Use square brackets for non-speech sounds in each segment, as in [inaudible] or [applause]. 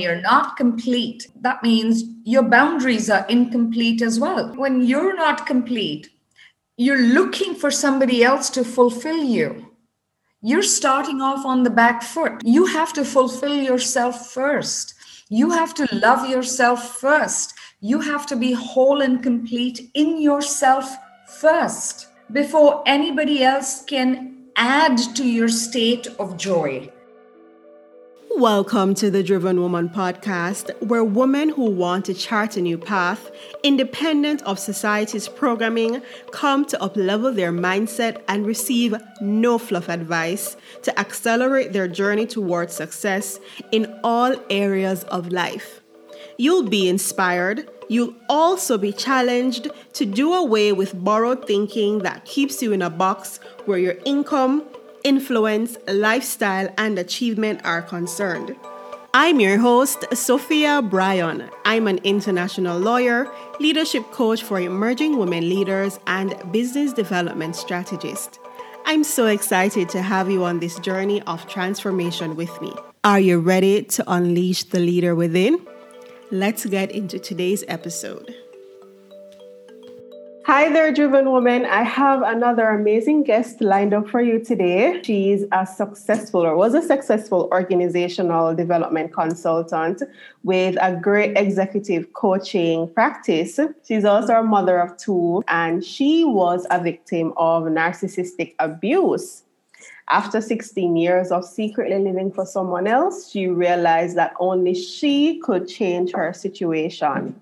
you're not complete, that means your boundaries are incomplete as well. When you're not complete, you're looking for somebody else to fulfill you. You're starting off on the back foot. You have to fulfill yourself first. You have to love yourself first. You have to be whole and complete in yourself first before anybody else can add to your state of joy. Welcome to the Driven Woman podcast, where women who want to chart a new path, independent of society's programming, come to uplevel their mindset and receive no fluff advice to accelerate their journey towards success in all areas of life. You'll be inspired. You'll also be challenged to do away with borrowed thinking that keeps you in a box where your income, influence, lifestyle, and achievement are concerned. I'm your host, Sophia Bryan. I'm an international lawyer, leadership coach for emerging women leaders, and business development strategist. I'm so excited to have you on this journey of transformation with me. Are you ready to unleash the leader within? Let's get into today's episode. Hi there, driven woman. I have another amazing guest lined up for you today. She's a successful or was a successful organizational development consultant with a great executive coaching practice. She's also a mother of two, and she was a victim of narcissistic abuse. After 16 years of secretly living for someone else, she realized that only she could change her situation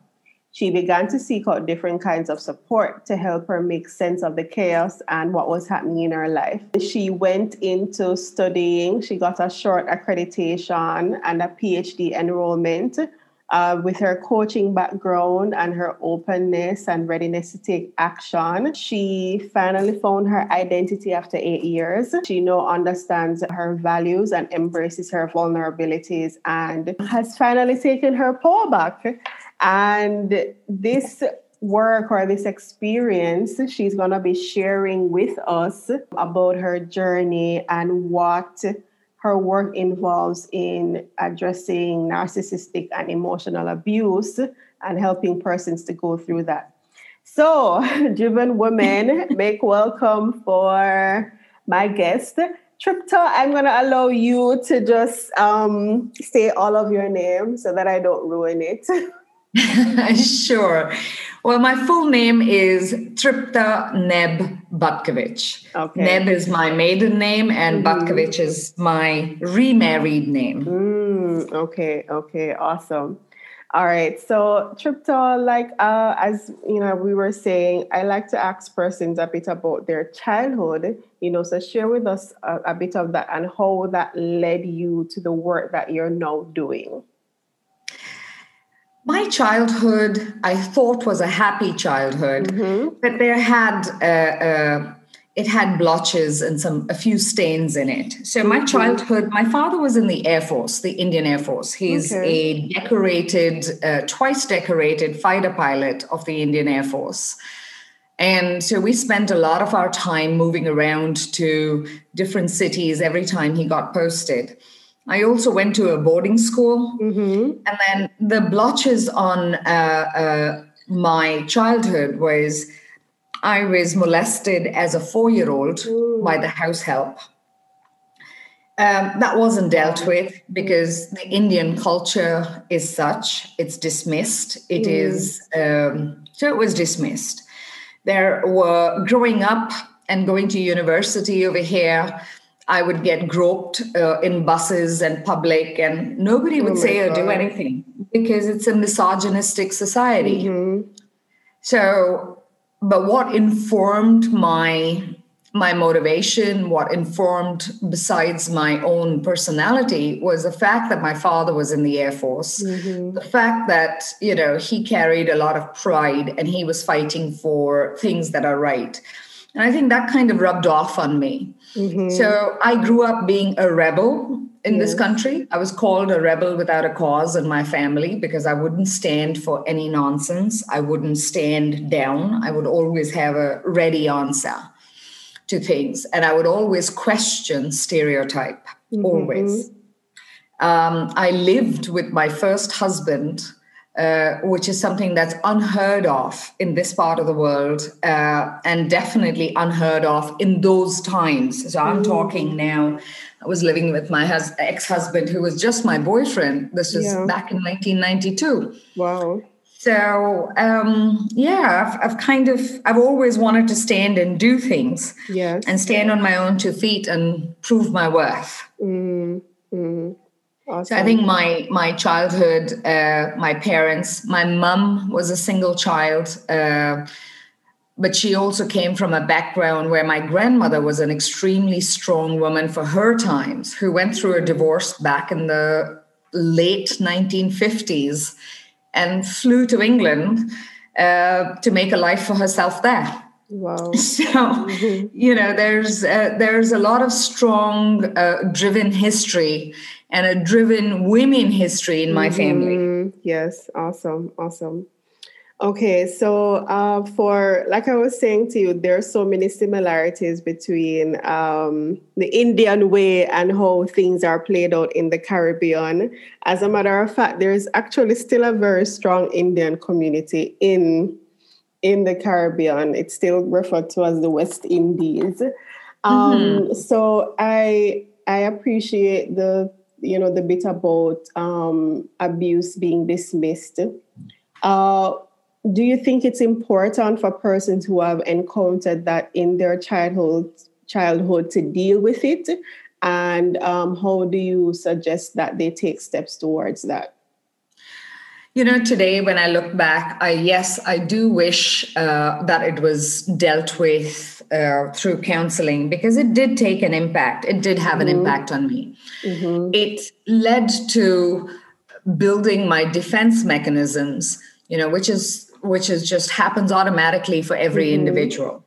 she began to seek out different kinds of support to help her make sense of the chaos and what was happening in her life. She went into studying, she got a short accreditation and a PhD enrollment. Uh, with her coaching background and her openness and readiness to take action, she finally found her identity after eight years. She now understands her values and embraces her vulnerabilities and has finally taken her power back and this work or this experience, she's going to be sharing with us about her journey and what her work involves in addressing narcissistic and emotional abuse and helping persons to go through that. So, [laughs] driven women, [laughs] make welcome for my guest. Tripta, I'm going to allow you to just um, say all of your name so that I don't ruin it. [laughs] [laughs] sure. Well, my full name is Tripta Neb Butkovich. Okay. Neb is my maiden name, and mm-hmm. Butkovich is my remarried name. Mm, okay, okay, awesome. All right. So, Tripta, like uh, as you know, we were saying, I like to ask persons a bit about their childhood. You know, so share with us a, a bit of that and how that led you to the work that you're now doing my childhood i thought was a happy childhood mm-hmm. but there had uh, uh, it had blotches and some a few stains in it so my mm-hmm. childhood my father was in the air force the indian air force he's okay. a decorated uh, twice decorated fighter pilot of the indian air force and so we spent a lot of our time moving around to different cities every time he got posted I also went to a boarding school, mm-hmm. and then the blotches on uh, uh, my childhood was I was molested as a four-year-old by the house help. Um, that wasn't dealt with because the Indian culture is such; it's dismissed. It mm. is um, so it was dismissed. There were growing up and going to university over here I would get groped uh, in buses and public, and nobody would oh say God. or do anything because it's a misogynistic society. Mm-hmm. So, but what informed my my motivation, what informed besides my own personality was the fact that my father was in the Air Force. Mm-hmm. The fact that, you know, he carried a lot of pride and he was fighting for things that are right. And I think that kind of rubbed off on me. Mm-hmm. So I grew up being a rebel in yes. this country. I was called a rebel without a cause in my family because I wouldn't stand for any nonsense. I wouldn't stand down. I would always have a ready answer to things. And I would always question stereotype, mm-hmm. always. Um, I lived with my first husband, uh, which is something that's unheard of in this part of the world uh, and definitely unheard of in those times. So I'm mm. talking now. I was living with my hus- ex husband, who was just my boyfriend. This was yeah. back in 1992. Wow. So um, yeah, I've, I've, kind of I've always wanted to stand and do things, yes. and stand on my own two feet and prove my worth. Mm, mm. Awesome. So I think my my childhood, uh, my parents, my mum was a single child, uh, but she also came from a background where my grandmother was an extremely strong woman for her times, who went through a divorce back in the late 1950s and flew to England uh, to make a life for herself there. Wow. [laughs] So, mm-hmm. you know, there's uh, there's a lot of strong, uh, driven history and a driven women history in my mm-hmm. family. Yes, awesome, awesome. Okay, so uh, for like I was saying to you, there are so many similarities between um, the Indian way and how things are played out in the Caribbean. As a matter of fact, there is actually still a very strong Indian community in in the Caribbean. It's still referred to as the West Indies. Um, mm-hmm. So I I appreciate the you know the bit about um, abuse being dismissed. Uh, do you think it's important for persons who have encountered that in their childhood childhood to deal with it and um, how do you suggest that they take steps towards that you know today when i look back i yes i do wish uh, that it was dealt with uh, through counseling because it did take an impact it did have mm-hmm. an impact on me mm-hmm. it led to building my defense mechanisms you know which is which is just happens automatically for every mm-hmm. individual.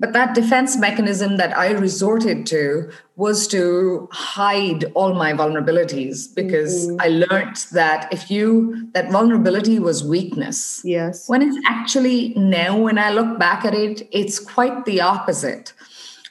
But that defense mechanism that I resorted to was to hide all my vulnerabilities because mm-hmm. I learned that if you, that vulnerability was weakness. Yes. When it's actually now, when I look back at it, it's quite the opposite.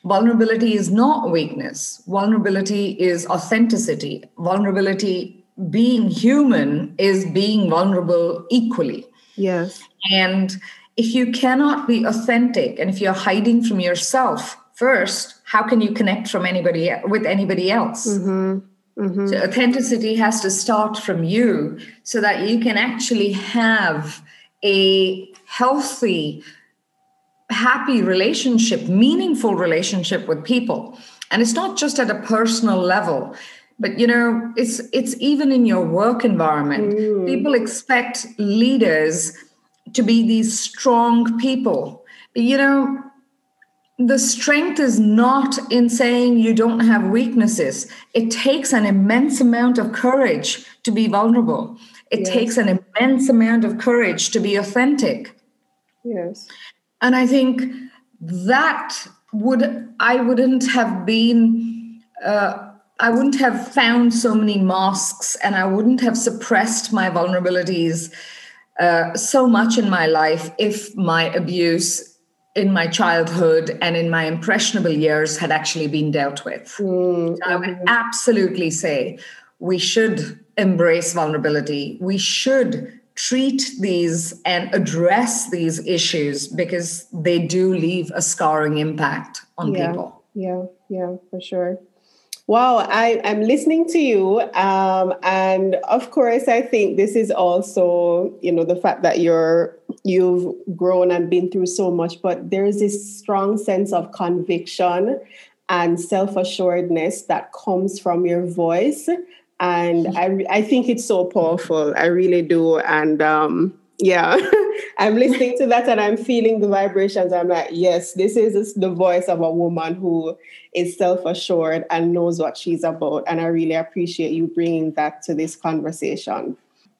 Vulnerability is not weakness, vulnerability is authenticity. Vulnerability, being human, is being vulnerable equally. Yes. And if you cannot be authentic and if you're hiding from yourself first, how can you connect from anybody with anybody else? Mm-hmm. Mm-hmm. So authenticity has to start from you so that you can actually have a healthy, happy relationship, meaningful relationship with people. And it's not just at a personal level but you know it's it's even in your work environment mm. people expect leaders to be these strong people. But you know the strength is not in saying you don't have weaknesses. It takes an immense amount of courage to be vulnerable. It yes. takes an immense amount of courage to be authentic. Yes. And i think that would i wouldn't have been uh, I wouldn't have found so many masks and I wouldn't have suppressed my vulnerabilities uh, so much in my life if my abuse in my childhood and in my impressionable years had actually been dealt with. Mm-hmm. So I would absolutely say we should embrace vulnerability. We should treat these and address these issues because they do leave a scarring impact on yeah, people. Yeah, yeah, for sure. Wow, I, am listening to you. Um, and of course, I think this is also, you know, the fact that you're you've grown and been through so much, but there's this strong sense of conviction and self-assuredness that comes from your voice. And I, I think it's so powerful. I really do. And um, yeah. [laughs] I'm listening to that and i'm feeling the vibrations. I'm like yes this is the voice of a woman who is self-assured and knows what she's about. And i really appreciate you bringing that to this conversation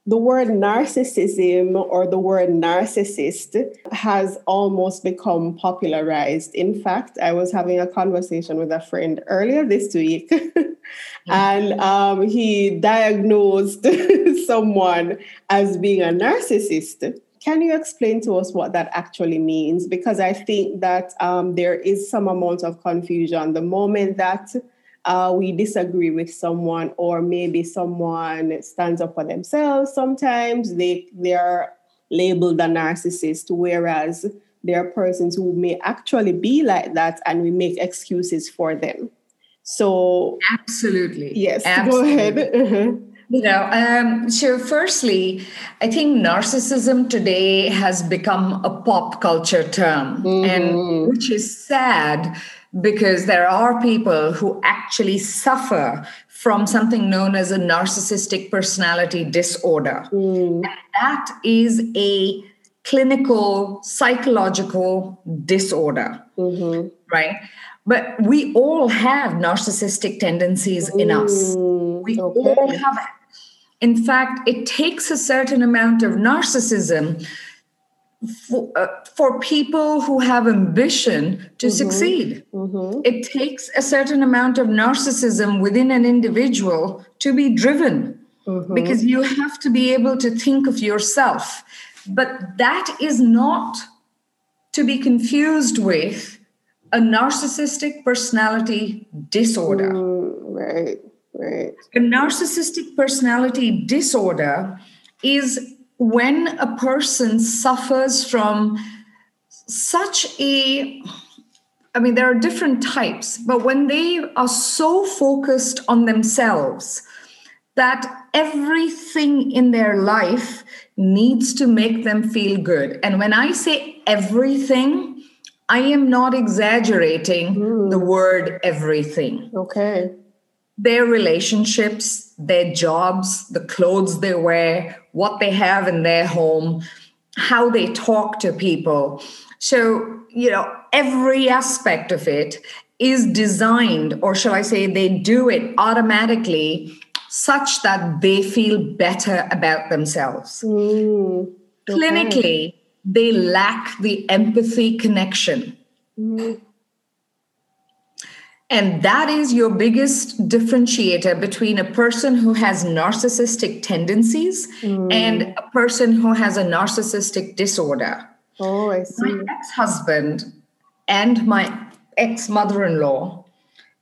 the word narcissism or the word narcissist has almost become popularized. In fact, I was having a conversation with a friend earlier this week, [laughs] and um, he diagnosed [laughs] someone as being a narcissist. Can you explain to us what that actually means? Because I think that um, there is some amount of confusion. The moment that uh, we disagree with someone, or maybe someone stands up for themselves. Sometimes they they are labeled a narcissist, whereas there are persons who may actually be like that, and we make excuses for them. So absolutely, yes. Absolutely. Go ahead. Uh-huh. [laughs] You know, um, so firstly, I think narcissism today has become a pop culture term, mm-hmm. and which is sad because there are people who actually suffer from something known as a narcissistic personality disorder. Mm. And that is a clinical psychological disorder, mm-hmm. right? But we all have narcissistic tendencies in us. Mm, we okay. all have it. In fact, it takes a certain amount of narcissism for, uh, for people who have ambition to mm-hmm. succeed. Mm-hmm. It takes a certain amount of narcissism within an individual to be driven mm-hmm. because you have to be able to think of yourself. But that is not to be confused with a narcissistic personality disorder. Mm, right. Right. A narcissistic personality disorder is when a person suffers from such a I mean, there are different types, but when they are so focused on themselves that everything in their life needs to make them feel good. And when I say everything, I am not exaggerating mm. the word everything. Okay their relationships, their jobs, the clothes they wear, what they have in their home, how they talk to people. So, you know, every aspect of it is designed, or shall I say, they do it automatically such that they feel better about themselves. Mm, okay. Clinically, they lack the empathy connection. Mm. And that is your biggest differentiator between a person who has narcissistic tendencies mm. and a person who has a narcissistic disorder. Oh, I see. My ex husband and my ex mother in law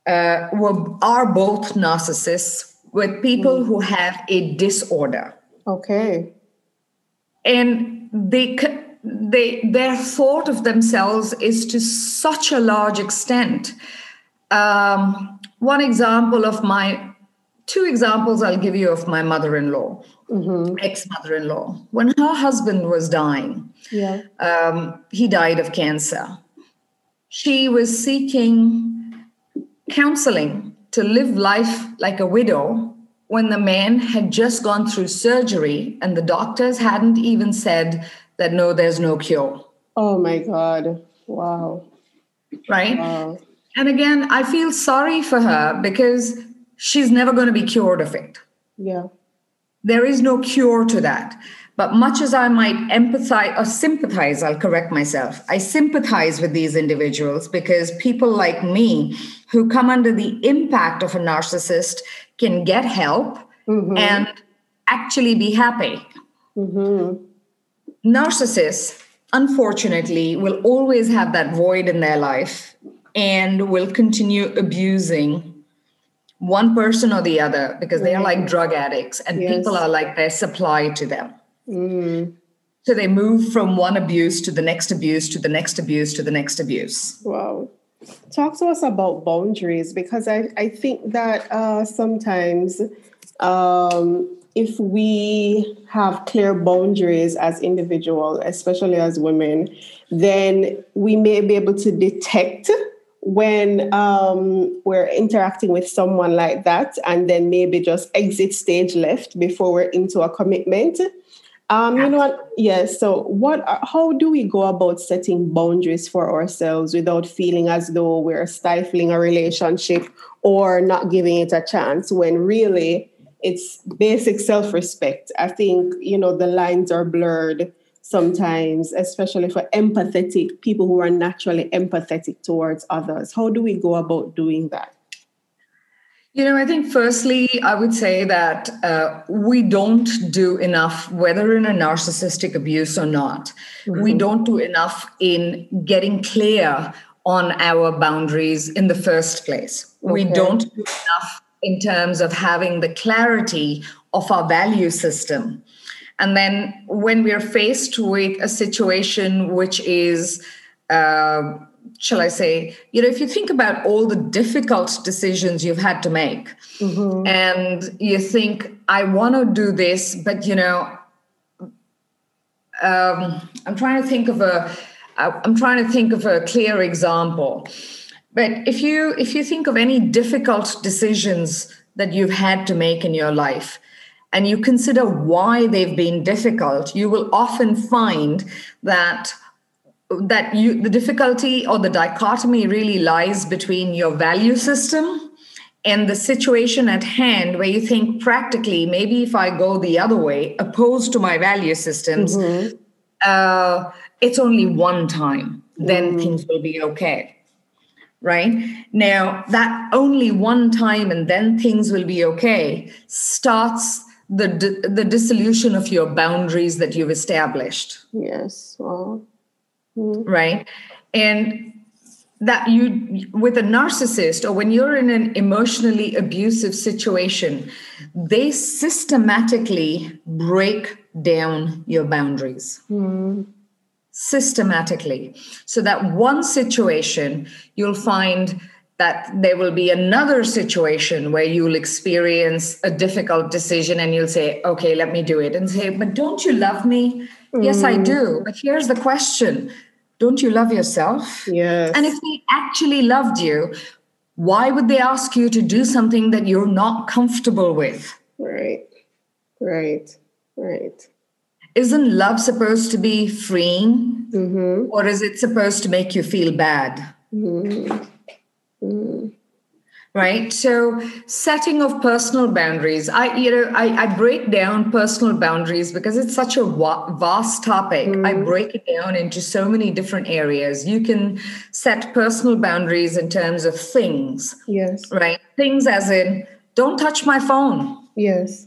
uh, were, are both narcissists with people mm. who have a disorder. Okay. And they, they, their thought of themselves is to such a large extent um, one example of my two examples I'll give you of my mother-in-law, mm-hmm. ex-mother-in-law. When her husband was dying, yeah. um, he died of cancer. She was seeking counseling to live life like a widow when the man had just gone through surgery and the doctors hadn't even said that no, there's no cure. Oh my God. Wow. Right? Wow. And again, I feel sorry for her because she's never going to be cured of it. Yeah. There is no cure to that. But much as I might empathize or sympathize, I'll correct myself. I sympathize with these individuals because people like me who come under the impact of a narcissist can get help mm-hmm. and actually be happy. Mm-hmm. Narcissists, unfortunately, will always have that void in their life and will continue abusing one person or the other because they are like drug addicts and yes. people are like their supply to them. Mm. So they move from one abuse to the next abuse to the next abuse to the next abuse. Wow. Talk to us about boundaries because I, I think that uh, sometimes um, if we have clear boundaries as individuals, especially as women, then we may be able to detect when um, we're interacting with someone like that and then maybe just exit stage left before we're into a commitment. Um, you know what? Yes so what are, how do we go about setting boundaries for ourselves without feeling as though we're stifling a relationship or not giving it a chance when really it's basic self-respect? I think you know the lines are blurred sometimes, especially for empathetic people who are naturally empathetic towards others? How do we go about doing that? You know, I think firstly, I would say that uh, we don't do enough, whether in a narcissistic abuse or not, mm-hmm. we don't do enough in getting clear on our boundaries in the first place. Okay. We don't do enough in terms of having the clarity of our value system. And then when we're faced with a situation which is, uh, shall I say, you know, if you think about all the difficult decisions you've had to make, mm-hmm. and you think, I want to do this, but, you know, um, I'm trying to think of a, I'm trying to think of a clear example. But if you if you think of any difficult decisions that you've had to make in your life, and you consider why they've been difficult, you will often find that that you the difficulty or the dichotomy really lies between your value system and the situation at hand where you think practically maybe if i go the other way opposed to my value systems mm-hmm. uh, it's only one time then mm. things will be okay right now that only one time and then things will be okay starts the the dissolution of your boundaries that you've established yes well, mm. right and that you with a narcissist or when you're in an emotionally abusive situation they systematically break down your boundaries mm. systematically so that one situation you'll find that there will be another situation where you'll experience a difficult decision and you'll say, okay, let me do it. And say, but don't you love me? Mm. Yes, I do. But here's the question Don't you love yourself? Yes. And if they actually loved you, why would they ask you to do something that you're not comfortable with? Right, right, right. Isn't love supposed to be freeing? Mm-hmm. Or is it supposed to make you feel bad? Mm-hmm. Mm. Right. So setting of personal boundaries. I, you know, I, I break down personal boundaries because it's such a vast topic. Mm. I break it down into so many different areas. You can set personal boundaries in terms of things. Yes. Right. Things as in, don't touch my phone. Yes.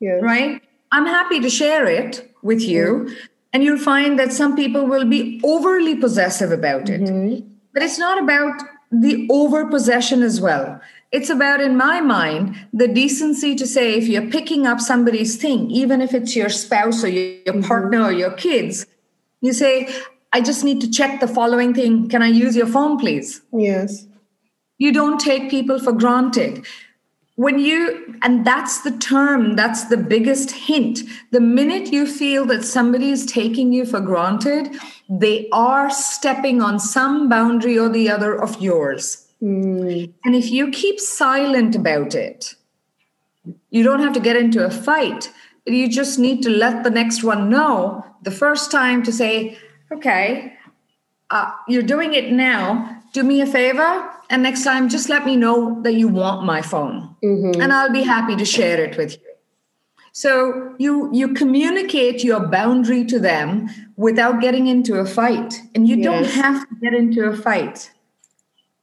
Yes. Right. I'm happy to share it with you. Mm. And you'll find that some people will be overly possessive about it. Mm-hmm. But it's not about the over possession as well. It's about, in my mind, the decency to say if you're picking up somebody's thing, even if it's your spouse or your, mm-hmm. partner or your kids, you say, I just need to check the following thing. Can I use your phone, please? Yes. You don't take people for granted. When you, and that's the term, that's the biggest hint. The minute you feel that somebody is taking you for granted, they are stepping on some boundary or the other of yours. Mm. And if you keep silent about it, you don't have to get into a fight. You just need to let the next one know the first time to say, okay, uh, you're doing it now. Do me a favor. And next time, just let me know that you want my phone. Mm-hmm. And I'll be happy to share it with you. So you you communicate your boundary to them without getting into a fight, and you yes. don't have to get into a fight.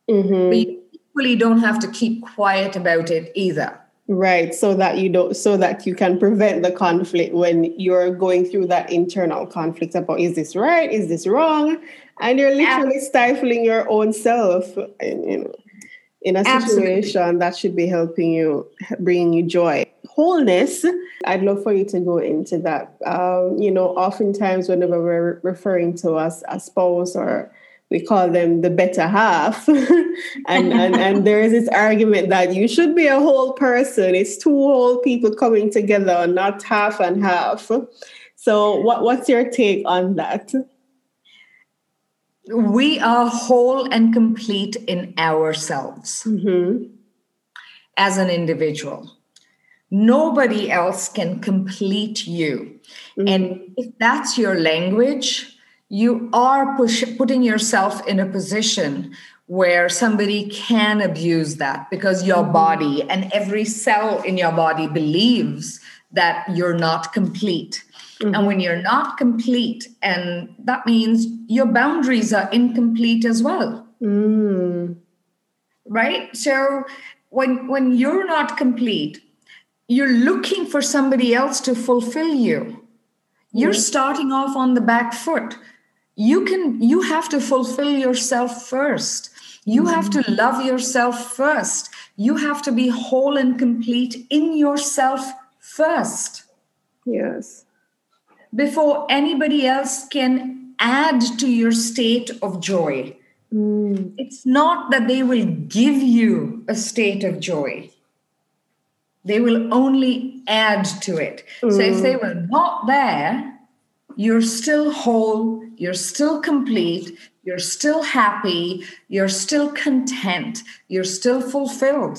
Mm-hmm. But you equally don't have to keep quiet about it either. Right, so that you don't, so that you can prevent the conflict when you're going through that internal conflict about is this right, is this wrong, and you're literally stifling your own self. And, you know, in a situation Absolutely. that should be helping you, bringing you joy wholeness. I'd love for you to go into that. Um, you know, oftentimes whenever we're referring to us a spouse or we call them the better half. [laughs] and, and, and there is this argument that you should be a whole person. It's two whole people coming together, not half and half. So what, what's your take on that? We are whole and complete in ourselves mm-hmm. as an individual Nobody else can complete you. Mm-hmm. And if that's your language, you are push, putting yourself in a position where somebody can abuse that because your mm-hmm. body and every cell in your body believes that you're not complete. Mm-hmm. And when you're not complete, and that means your boundaries are incomplete as well. Mm. Right? So when when you're not complete, you're looking for somebody else to fulfill you. You're starting off on the back foot. you can you have to fulfill yourself first you mm-hmm. have to love yourself first you have to be whole and complete in yourself first yes before anybody else can add to your state of joy mm. it's not that they will give you a state of joy they will only add to it mm. so if they mm. were not there you're still whole, you're still complete, you're still happy, you're still content, you're still fulfilled.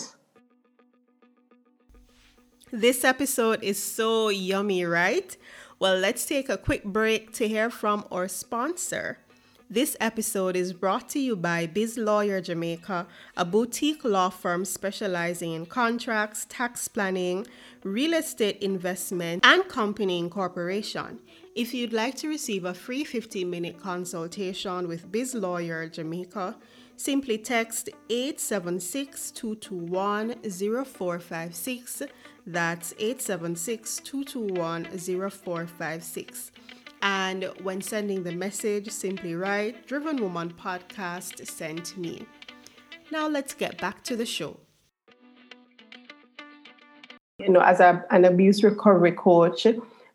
This episode is so yummy, right? Well, let's take a quick break to hear from our sponsor. This episode is brought to you by Biz Lawyer Jamaica, a boutique law firm specializing in contracts, tax planning, real estate investment, and company incorporation. If you'd like to receive a free 15 minute consultation with Biz Lawyer Jamaica, simply text 876 221 0456. That's 876 221 0456. And when sending the message, simply write Driven Woman Podcast sent me. Now let's get back to the show. You know, as a, an abuse recovery coach,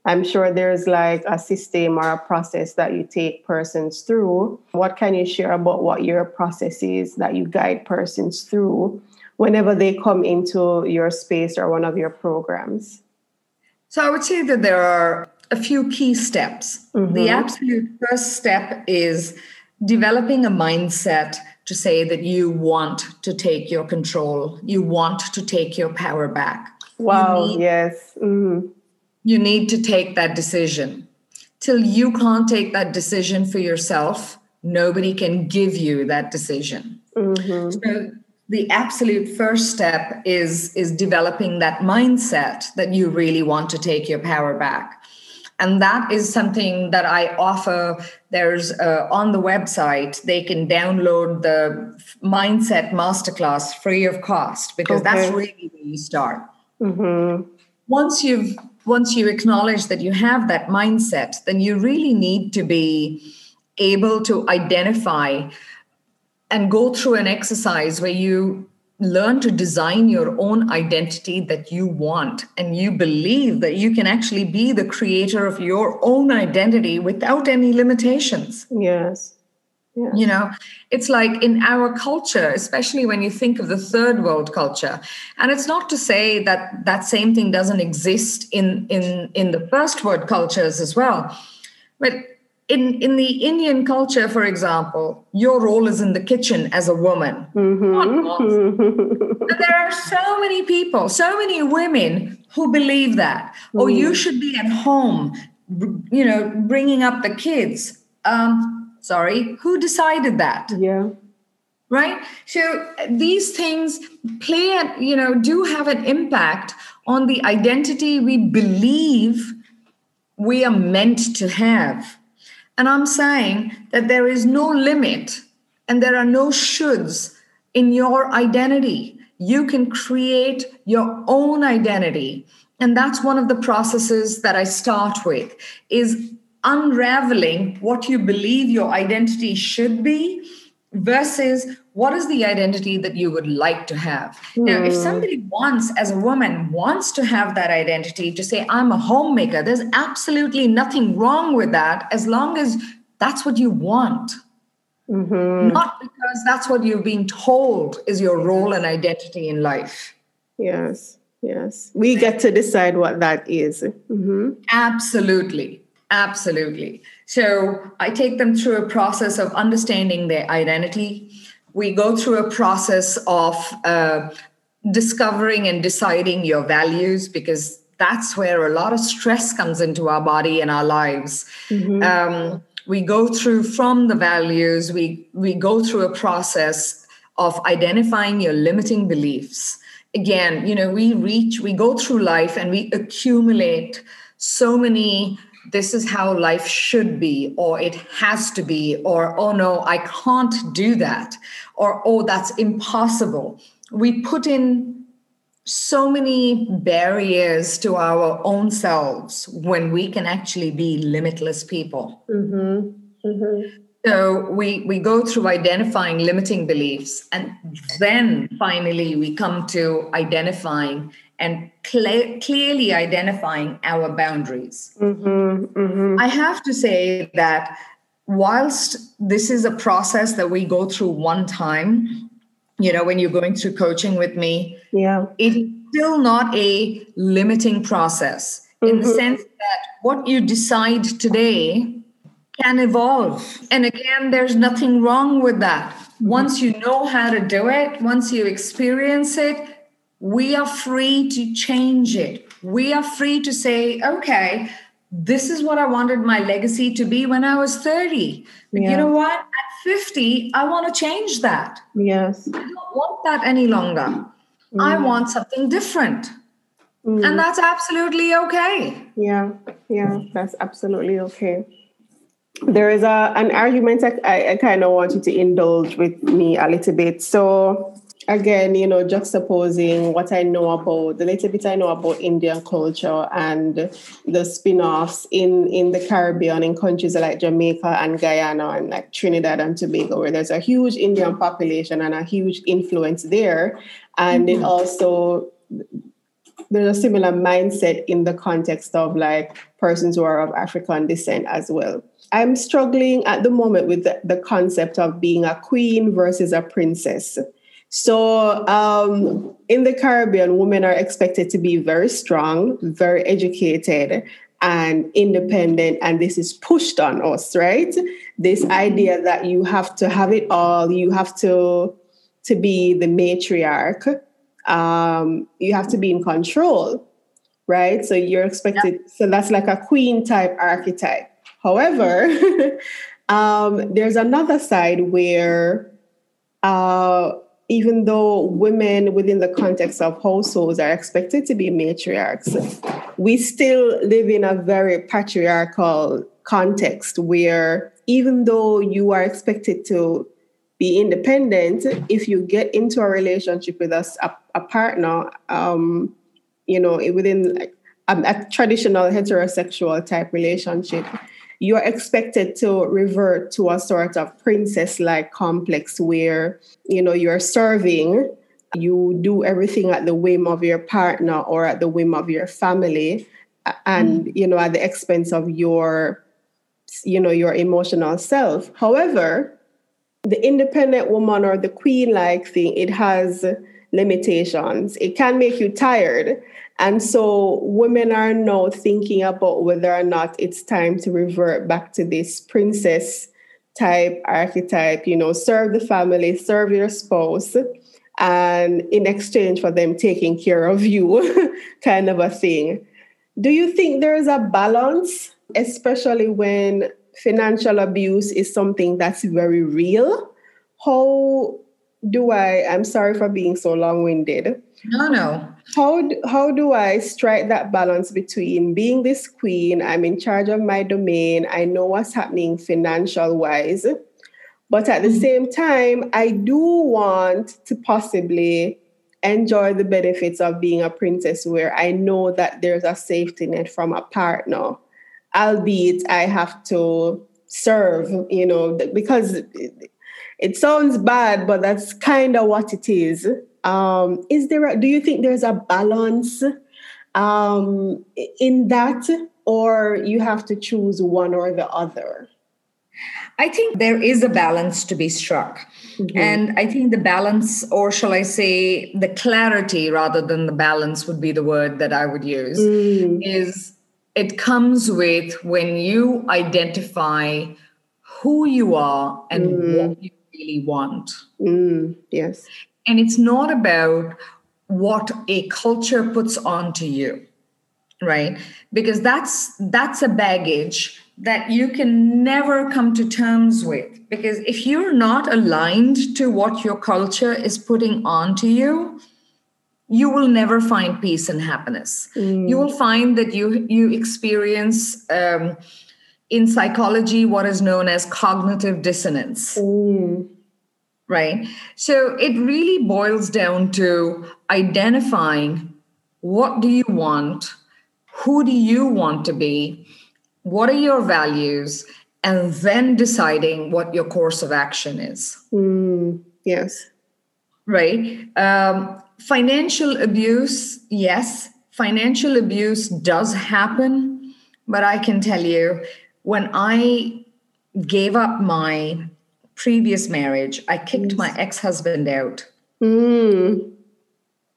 I'm sure there's like a system or a process that you take persons through. What can you share about what your process is that you guide persons through whenever they come into your space or one of your programs? So I would say that there are a few key steps. Mm-hmm. The absolute first step is developing a mindset to say that you want to take your control, you want to take your power back. Wow, need, yes. Mm-hmm you need to take that decision. Till you can't take that decision for yourself, nobody can give you that decision. Mm-hmm. So the absolute first step is is developing that mindset that you really want to take your power back and that is something that i offer there's uh, on the website they can download the mindset masterclass free of cost because okay. that's really where you start mm-hmm. once you've once you acknowledge that you have that mindset, then you really need to be able to identify and go through an exercise where you learn to design your own identity that you want and you believe that you can actually be the creator of your own identity without any limitations. Yes. Yeah. You know, it's like in our culture, especially when you think of the third world culture, and it's not to say that that same thing doesn't exist in in in the first world cultures as well, but in in the Indian culture, for example, your role is in the kitchen as a woman. Mm-hmm. there are so many people, so many women who believe that. Mm. Oh, you should be at home, you know, bringing up the kids. Um, Sorry, who decided that? Yeah. Right? So these things play, you know, do have an impact on the identity we believe we are meant to have. And I'm saying that there is no limit and there are no shoulds in your identity. You can create your own identity. And that's one of the processes that I start with is unraveling what you believe your identity should be versus what is the identity that you would like to have mm. now if hmm. somebody wants as a woman wants to have that identity to say i'm a homemaker there's absolutely nothing wrong with that as long as that's what you want mm-hmm. not because that's what you've been told is your role and identity in life yes yes we get to decide what that is. Mm-hmm. absolutely Absolutely. So I take them through a process of understanding their identity. We go through a process of uh, discovering and deciding your values because that's where a lot of stress comes into our body and our lives. Mm-hmm. Um, we go through from the values, we, we go through a process of identifying your limiting beliefs. Again, you know, we reach, we go through life and we accumulate so many this is how life should be, or it has to be, or oh no, I can't do that, or oh, that's impossible. We put in so many barriers to our own selves when we can actually be limitless people. Mm-hmm. Mm-hmm. So we, we go through identifying limiting beliefs, and then finally we come to identifying and cl- clearly identifying our boundaries. Mm-hmm, mm-hmm. I have to say that whilst this is a process that we go through one time, you know, when you're going through coaching with me, yeah, it is still not a limiting process in the mm-hmm. sense that what you decide today can evolve. And again, there's nothing wrong with that. Once you know how to do it, once you experience it, we are free to change it. We are free to say, okay, this is what I wanted my legacy to be when I was 30. Yeah. you know what? At 50, I want to change that. Yes. I don't want that any longer. Mm. I want something different. Mm. And that's absolutely okay. Yeah, yeah, that's absolutely okay there is a an argument I, I kind of want you to indulge with me a little bit. So again, you know, juxtaposing what I know about the little bit I know about Indian culture and the spin-offs in in the Caribbean in countries like Jamaica and Guyana and like Trinidad and Tobago, where there's a huge Indian population and a huge influence there. And mm-hmm. it also there's a similar mindset in the context of like persons who are of African descent as well. I'm struggling at the moment with the, the concept of being a queen versus a princess. So, um, in the Caribbean, women are expected to be very strong, very educated, and independent. And this is pushed on us, right? This idea that you have to have it all, you have to, to be the matriarch, um, you have to be in control, right? So, you're expected, so that's like a queen type archetype. However, [laughs] um, there's another side where uh, even though women within the context of households are expected to be matriarchs, we still live in a very patriarchal context where even though you are expected to be independent, if you get into a relationship with us, a, a partner, um, you know, within a, a traditional heterosexual type relationship, you're expected to revert to a sort of princess like complex where you know you're serving you do everything at the whim of your partner or at the whim of your family and mm. you know at the expense of your you know your emotional self however the independent woman or the queen like thing it has limitations it can make you tired and so women are now thinking about whether or not it's time to revert back to this princess type archetype, you know, serve the family, serve your spouse, and in exchange for them taking care of you, [laughs] kind of a thing. Do you think there is a balance, especially when financial abuse is something that's very real? How do I, I'm sorry for being so long winded. No, no. How, how do I strike that balance between being this queen, I'm in charge of my domain, I know what's happening financial wise, but at the mm-hmm. same time, I do want to possibly enjoy the benefits of being a princess where I know that there's a safety net from a partner, albeit I have to serve, you know, because it sounds bad, but that's kind of what it is. Um, is there? A, do you think there's a balance um, in that, or you have to choose one or the other? I think there is a balance to be struck. Mm-hmm. And I think the balance, or shall I say, the clarity rather than the balance would be the word that I would use, mm. is it comes with when you identify who you are and mm. what you really want. Mm, yes. And it's not about what a culture puts onto you, right? Because that's that's a baggage that you can never come to terms with. Because if you're not aligned to what your culture is putting onto you, you will never find peace and happiness. Mm. You will find that you you experience um, in psychology what is known as cognitive dissonance. Mm. Right? So it really boils down to identifying what do you want? Who do you want to be? What are your values? and then deciding what your course of action is. Mm, yes. Right. Um, financial abuse, yes, financial abuse does happen, but I can tell you when I gave up my previous marriage, I kicked yes. my ex husband out. Mm.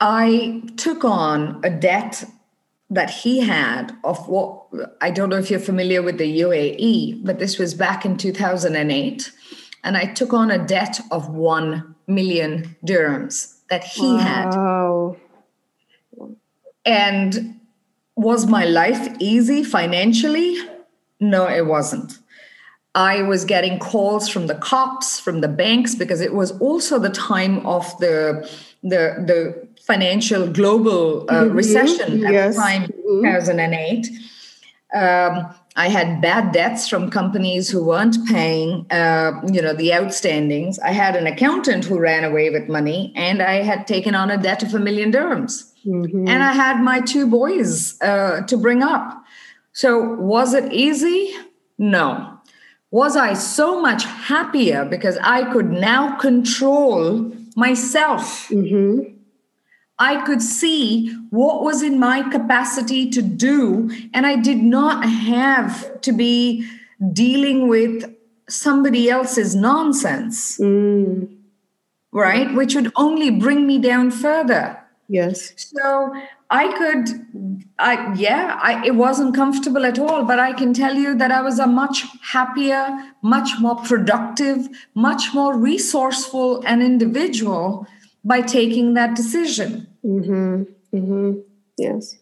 I took on a debt that he had of what I don't know if you're familiar with the UAE, but this was back in 2008. And I took on a debt of 1 million dirhams that he wow. had. And was my life easy financially? No, it wasn't. I was getting calls from the cops, from the banks, because it was also the time of the the the financial global uh, mm-hmm. recession at yes. the time, mm-hmm. 2008. Um, I had bad debts from companies who weren't paying, uh, you know, the outstandings. I had an accountant who ran away with money, and I had taken on a debt of a million dirhams. Mm-hmm. And I had my two boys uh, to bring up. So was it easy? No. Was I so much happier because I could now control myself? Mm-hmm. I could see what was in my capacity to do, and I did not have to be dealing with somebody else's nonsense, mm. right? Which would only bring me down further. Yes. So I could, I yeah, I, it wasn't comfortable at all, but I can tell you that I was a much happier, much more productive, much more resourceful an individual by taking that decision. Mm-hmm. Mm-hmm. Yes.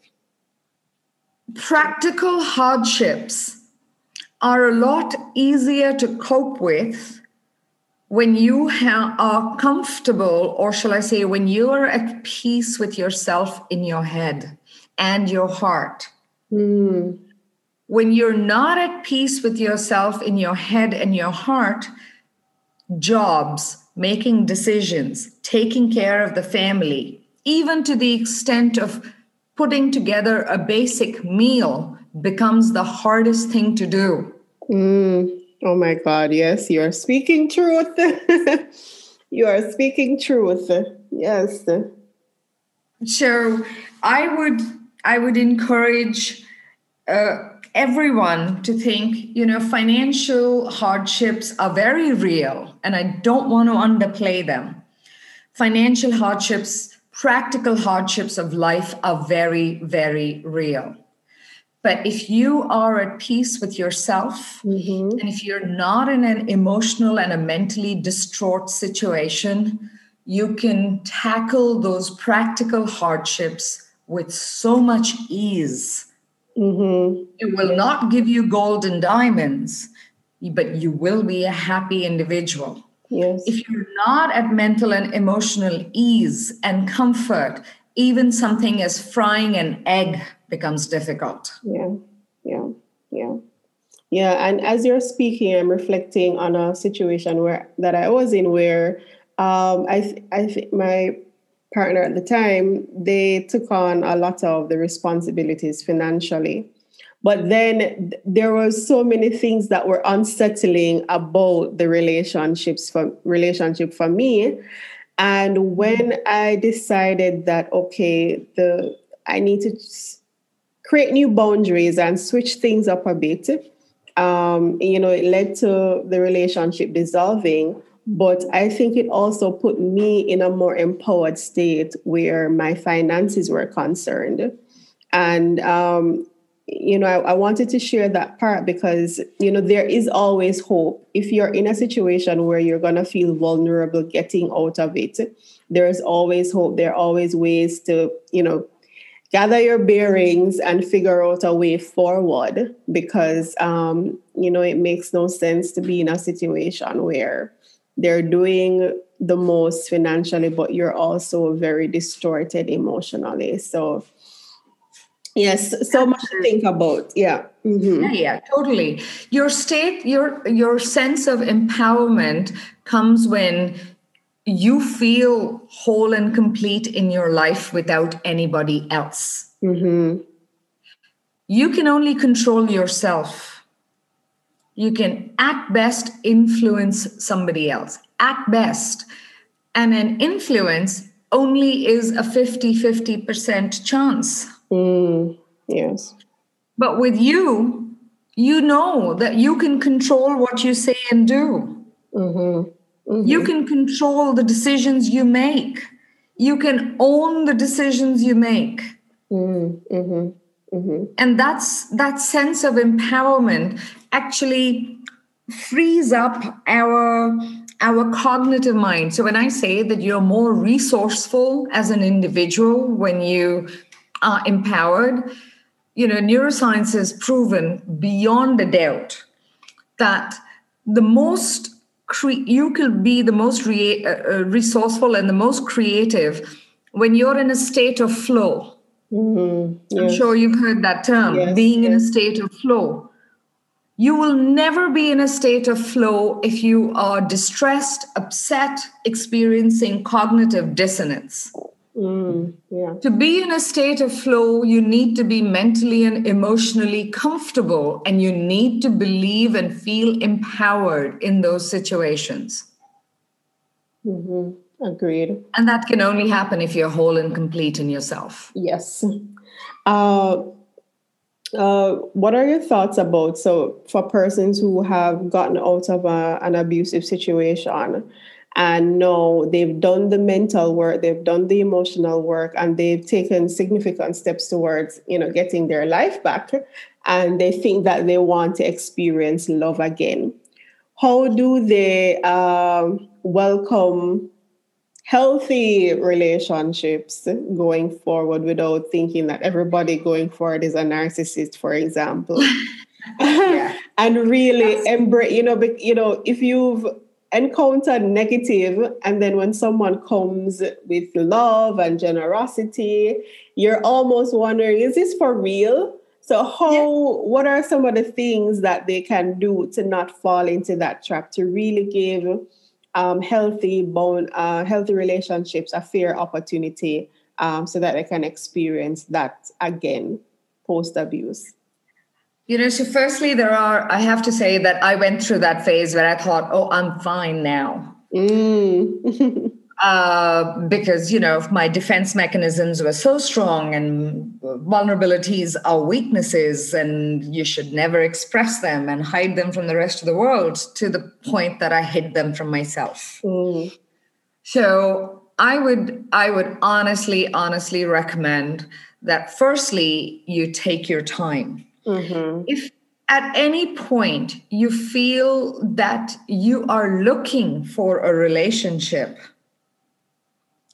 Practical hardships are a lot easier to cope with when you ha- are comfortable, or shall I say, when you are at peace with yourself in your head and your heart. Mm. When you're not at peace with yourself in your head and your heart, jobs, making decisions, taking care of the family, even to the extent of putting together a basic meal becomes the hardest thing to do. Mm. Oh my God, yes, you are speaking truth. [laughs] you are speaking truth. Yes. So I would I would encourage uh, everyone to think, you know, financial hardships are very real, and I don't want to underplay them. Financial hardships, practical hardships of life are very, very real. But if you are at peace with yourself, mm-hmm. and if you're not in an emotional and a mentally distraught situation, you can tackle those practical hardships with so much ease Mm-hmm. It will not give you gold and diamonds, but you will be a happy individual. Yes. If you're not at mental and emotional ease and comfort, even something as frying an egg becomes difficult. Yeah, yeah, yeah. Yeah, and as you're speaking, I'm reflecting on a situation where that I was in where um, I th- I think my partner at the time, they took on a lot of the responsibilities financially. But then there were so many things that were unsettling about the relationships for relationship for me. And when I decided that okay, the I need to create new boundaries and switch things up a bit, um, you know, it led to the relationship dissolving but I think it also put me in a more empowered state where my finances were concerned. And, um, you know, I, I, wanted to share that part because, you know, there is always hope. If you're in a situation where you're going to feel vulnerable getting out of it, there's always hope. There are always ways to, you know, gather your bearings and figure out a way forward because, um, you know, it makes no sense to be in a situation where they're doing the most financially, but you're also very distorted emotionally. So, yes, so much to think about. Yeah. Mm-hmm. Yeah, yeah, totally. Your state, your your sense of empowerment comes when you feel whole and complete in your life without anybody else. Mm-hmm. You can only control yourself You can, at best, influence somebody else. At best. And an influence only is a 50 50% chance. Mm, yes. But with you, you know that you can control what you say and do. Mm-hmm. Mm-hmm. You can control the decisions you make. You can own the decisions you make. Mm-hmm. Mm-hmm. And that's that sense of empowerment actually frees up our our cognitive mind. So when I say that you're more resourceful as an individual when you are empowered, you know, neuroscience has proven beyond a doubt that the most cre- you can be the most re- uh, uh, resourceful and the most creative when you're in a state of flow. Mm-hmm. Yes. I'm sure you've heard that term, yes. being yes. in a state of flow. You will never be in a state of flow if you are distressed, upset, experiencing cognitive dissonance. Mm, yeah. To be in a state of flow, you need to be mentally and emotionally comfortable, and you need to believe and feel empowered in those situations. Mm-hmm. Agreed. And that can only happen if you're whole and complete in yourself. Yes. Uh, uh, what are your thoughts about so for persons who have gotten out of a, an abusive situation and know they've done the mental work they've done the emotional work and they've taken significant steps towards you know getting their life back. And they think that they want to experience love again. How do they um, welcome healthy relationships going forward without thinking that everybody going forward is a narcissist for example? [laughs] [laughs] And really embrace you know you know if you've encountered negative and then when someone comes with love and generosity you're almost wondering is this for real so how yeah. what are some of the things that they can do to not fall into that trap to really give um, healthy bone, uh, healthy relationships a fair opportunity um, so that they can experience that again post abuse? You know, so firstly, there are, I have to say that I went through that phase where I thought, oh, I'm fine now. Mm. [laughs] uh, because you know my defense mechanisms were so strong and vulnerabilities are weaknesses and you should never express them and hide them from the rest of the world to the point that i hid them from myself mm. so i would i would honestly honestly recommend that firstly you take your time mm-hmm. if at any point you feel that you are looking for a relationship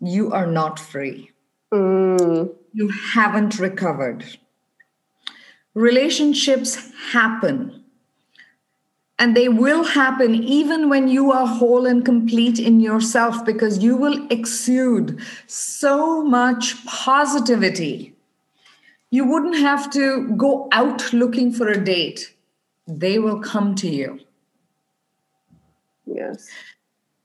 you are not free. Mm. You haven't recovered. Relationships happen. And they will happen even when you are whole and complete in yourself because you will exude so much positivity. You wouldn't have to go out looking for a date, they will come to you. Yes.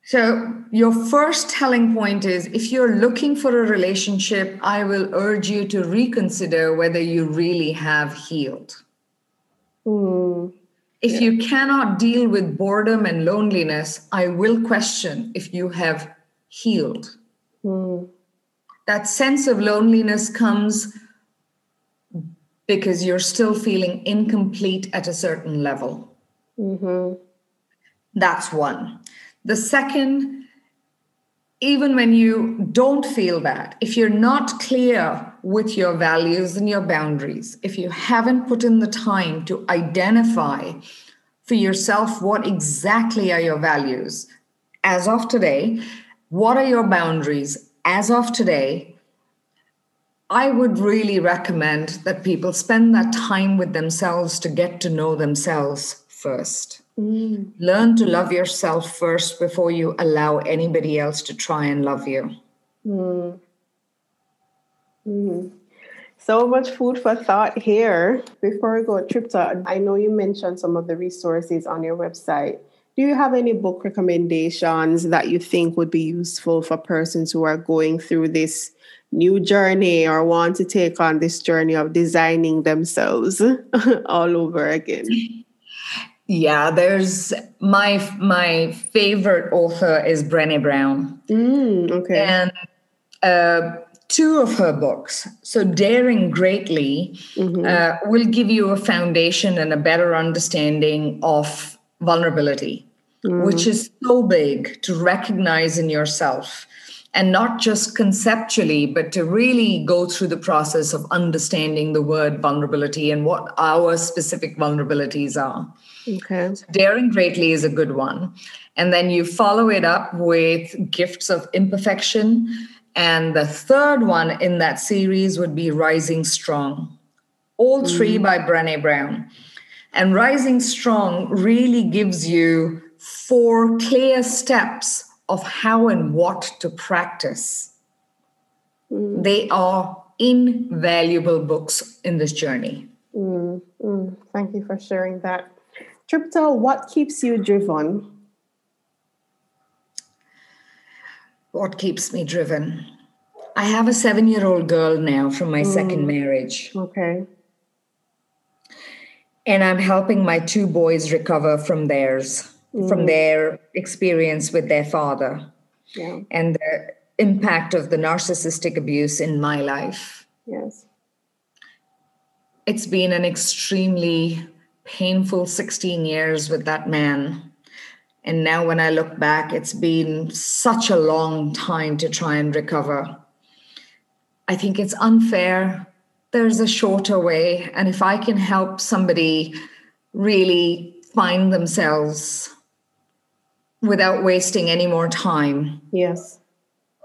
So, your first telling point is if you're looking for a relationship, I will urge you to reconsider whether you really have healed. Mm. If yeah. you cannot deal with boredom and loneliness, I will question if you have healed. Mm. That sense of loneliness comes because you're still feeling incomplete at a certain level. Mm-hmm. That's one. The second, even when you don't feel that, if you're not clear with your values and your boundaries, if you haven't put in the time to identify for yourself what exactly are your values as of today, what are your boundaries as of today, I would really recommend that people spend that time with themselves to get to know themselves first. Mm. Learn to love yourself first before you allow anybody else to try and love you. Mm. Mm. So much food for thought here. Before we go, Tripta, I know you mentioned some of the resources on your website. Do you have any book recommendations that you think would be useful for persons who are going through this new journey or want to take on this journey of designing themselves [laughs] all over again? Yeah, there's my my favorite author is Brené Brown. Mm, okay. And uh, two of her books, so Daring Greatly, mm-hmm. uh, will give you a foundation and a better understanding of vulnerability, mm. which is so big to recognize in yourself and not just conceptually, but to really go through the process of understanding the word vulnerability and what our specific vulnerabilities are. Okay. So Daring Greatly is a good one. And then you follow it up with Gifts of Imperfection. And the third one in that series would be Rising Strong. All three mm. by Brene Brown. And Rising Strong really gives you four clear steps of how and what to practice. Mm. They are invaluable books in this journey. Mm, mm. Thank you for sharing that. Tripta, what keeps you driven? What keeps me driven? I have a seven year old girl now from my second mm. marriage. Okay. And I'm helping my two boys recover from theirs mm. from their experience with their father yeah. and the impact of the narcissistic abuse in my life. Yes. It's been an extremely painful 16 years with that man. And now, when I look back, it's been such a long time to try and recover. I think it's unfair. There's a shorter way. And if I can help somebody really find themselves without wasting any more time. Yes.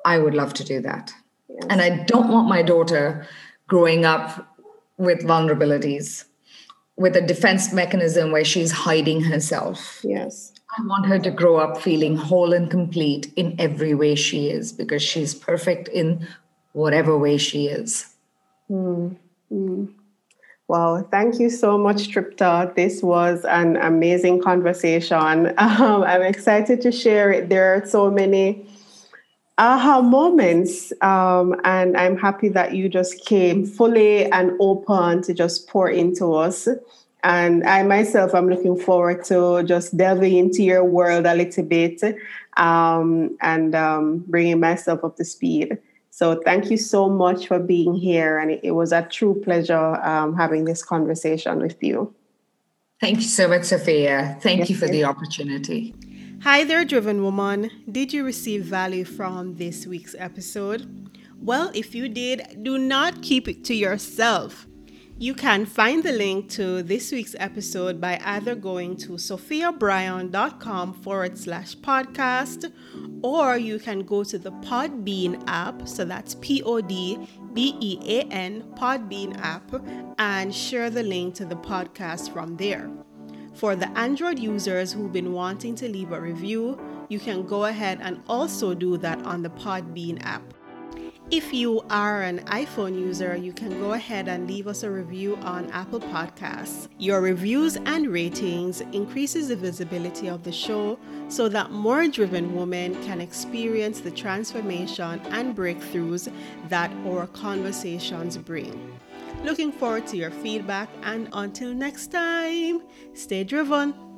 I would love to do that. Yes. And I don't want my daughter growing up with vulnerabilities, with a defense mechanism where she's hiding herself. Yes. I want her to grow up feeling whole and complete in every way she is because she's perfect in whatever way she is. Mm. Mm. Wow, thank you so much, Tripta. This was an amazing conversation. [laughs] Um, I'm excited to share it. There are so many aha moments, um, and I'm happy that you just came fully and open to just pour into us. And I myself, I'm looking forward to just delving into your world a little bit um, and um, bringing myself up to speed. So thank you so much for being here. And it, it was a true pleasure um, having this conversation with you. Thank you so much, Sophia. Thank yes, you for yes. the opportunity. Hi there, Driven Woman. Did you receive value from this week's episode? Well, if you did, do not keep it to yourself. You can find the link to this week's episode by either going to sophiabryan.com forward slash podcast or you can go to the Podbean app. So that's P O D B E A N, Podbean app, and share the link to the podcast from there. For the Android users who've been wanting to leave a review, you can go ahead and also do that on the Podbean app. If you are an iPhone user, you can go ahead and leave us a review on Apple Podcasts. Your reviews and ratings increases the visibility of the show so that more driven women can experience the transformation and breakthroughs that our conversations bring. Looking forward to your feedback and until next time, stay driven.